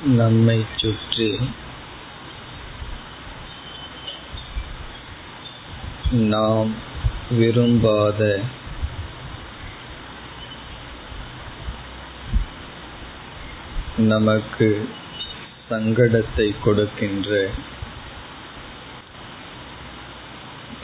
நம்மை சுற்றி நாம் விரும்பாத நமக்கு சங்கடத்தை கொடுக்கின்ற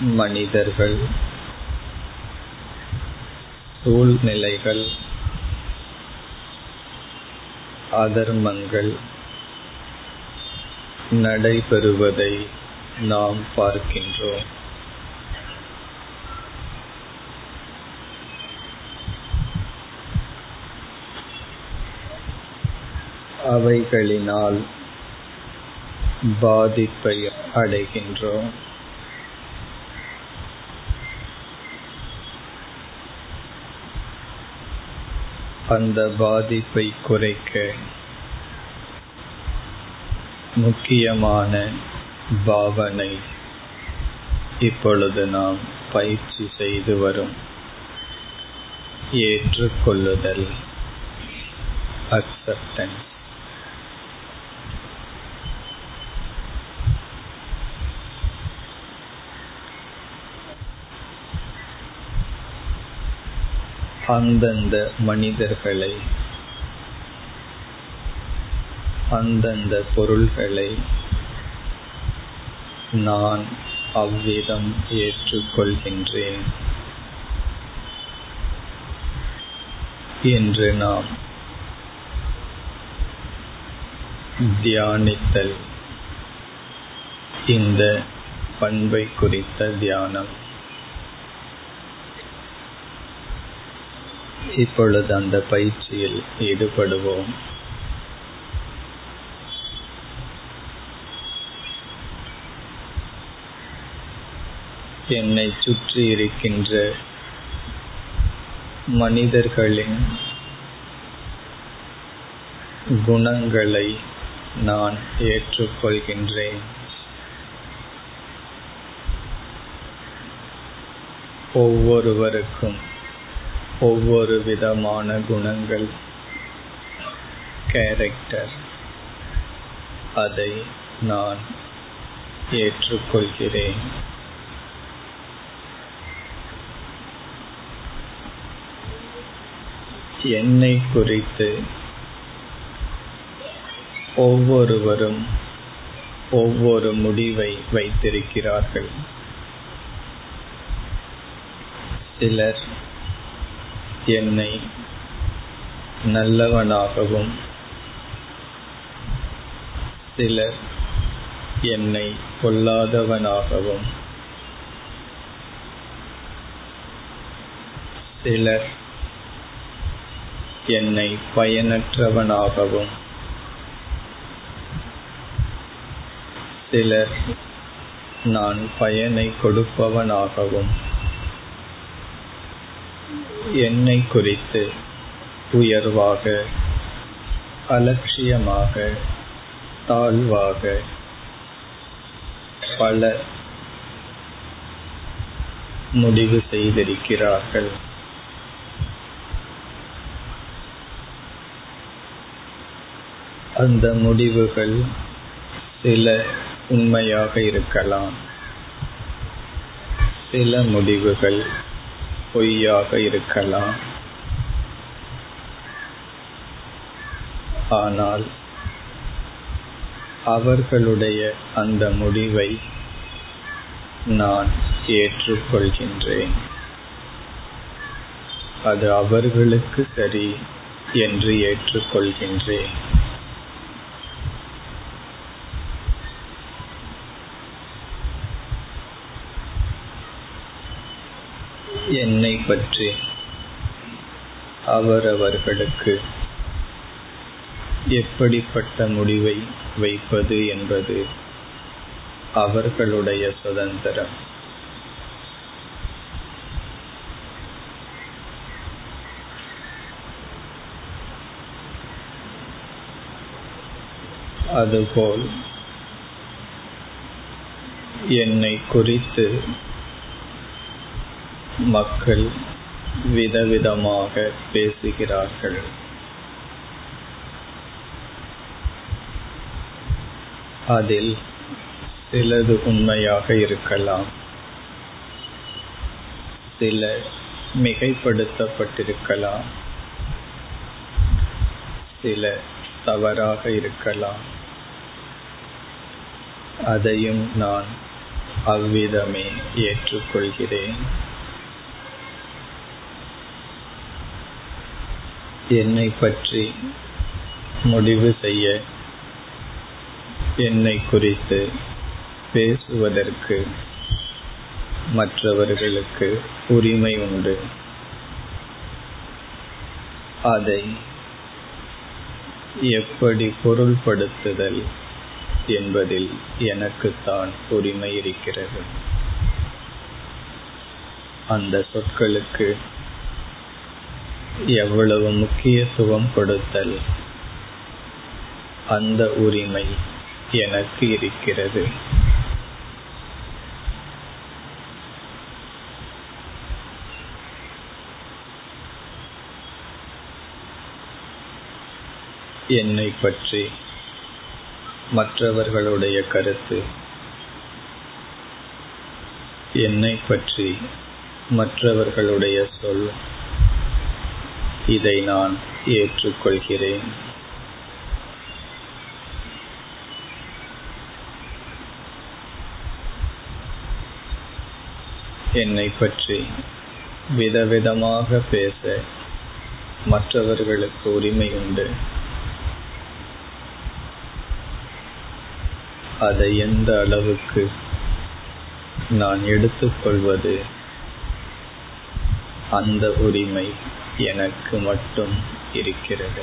மனிதர்கள் சூழ்நிலைகள் அதர்மங்கள் நடைபெறுவதை நாம் பார்க்கின்றோம். அவைகளினால் பாதிப்பை அடைகின்றோம். அந்த பாதிப்பை குறைக்க முக்கியமான பாவனை இப்பொழுது நாம் பயிற்சி செய்து வரும். ஏற்றுக்கொள்ளுதல் அக்செப்டன்ஸ் அந்தந்த மனிதர்களை அந்தந்த பொருள்களை நான் அவ்விதம் ஏற்றுக்கொள்கின்றேன் என்று நாம் தியானித்தல். இந்த பண்பை குறித்த தியானம். இப்பொழுது அந்த பயிற்சியில் ஈடுபடுவோம். என்னை சுற்றி இருக்கின்ற மனிதர்களின் குணங்களை நான் ஏற்றுக்கொள்கின்றேன். ஒவ்வொருவருக்கும் ஒவ்வொரு விதமான குணங்கள். கேரக்டர் அதை நான் ஏற்றுக்கொள்கிறேன். என்னை குறித்து ஒவ்வொருவரும் ஒவ்வொரு முடிவை வைத்திருக்கிறார்கள். சிலர் என்னை நல்லவனாகவும் சிலர் என்னை பொல்லாதவனாகவும் சிலர் என்னை பயனற்றவனாகவும் சிலர் நான் பயனை கொடுப்பவனாகவும் என்னை குறித்து உயர்வாக அலட்சியமாக தாழ்வாக பல முடிவு செய்திருக்கிறார்கள். அந்த முடிவுகள் சில உண்மையாக இருக்கலாம். சில முடிவுகள் பொய்யாக இருக்கலாம். ஆனால் அவர்களுடைய அந்த முடிவை நான் ஏற்றுக்கொள்கின்றேன். அது அவர்களுக்கு சரி என்று ஏற்றுக்கொள்கின்றேன். என்னை பற்றி அவரவர்களுக்கு எப்படிப்பட்ட முடிவை வைப்பது என்பது அவர்களுடைய சுதந்திரம். அதுபோல் என்னை குறித்து மக்கள் விதவிதமாக பேசுகிறார்கள். அதில் சிலது உண்மையாக இருக்கலாம். சில மிகைப்படுத்தப்பட்டிருக்கலாம். சில தவறாக இருக்கலாம். அதையும் நான் அவ்விதமே ஏற்றுக்கொள்கிறேன். என்னை பற்றி முடிவு செய்ய என்னை குறித்து பேசுவதற்கு மற்றவர்களுக்கு உரிமை உண்டு. அதை எப்படி பொருள்படுத்துதல் என்பதில் எனக்குத்தான் உரிமை இருக்கிறது. அந்த சொற்களுக்கு எவ்வளவு முக்கியத்துவம் கொடுத்தல் அந்த உரிமை எனக்கு இருக்கிறது. என்னை பற்றி மற்றவர்களுடைய கருத்து? என்னை பற்றி மற்றவர்களுடைய சொல்? இதை நான் ஏற்றுக்கொள்கிறேன். என்னை பற்றி விதவிதமாக பேச மற்றவர்களுக்கு உரிமை உண்டு அதை எந்த அளவுக்கு நான் எடுத்துக்கொள்வது? அந்த உரிமை எனக்கு மட்டும் இருக்கிறது.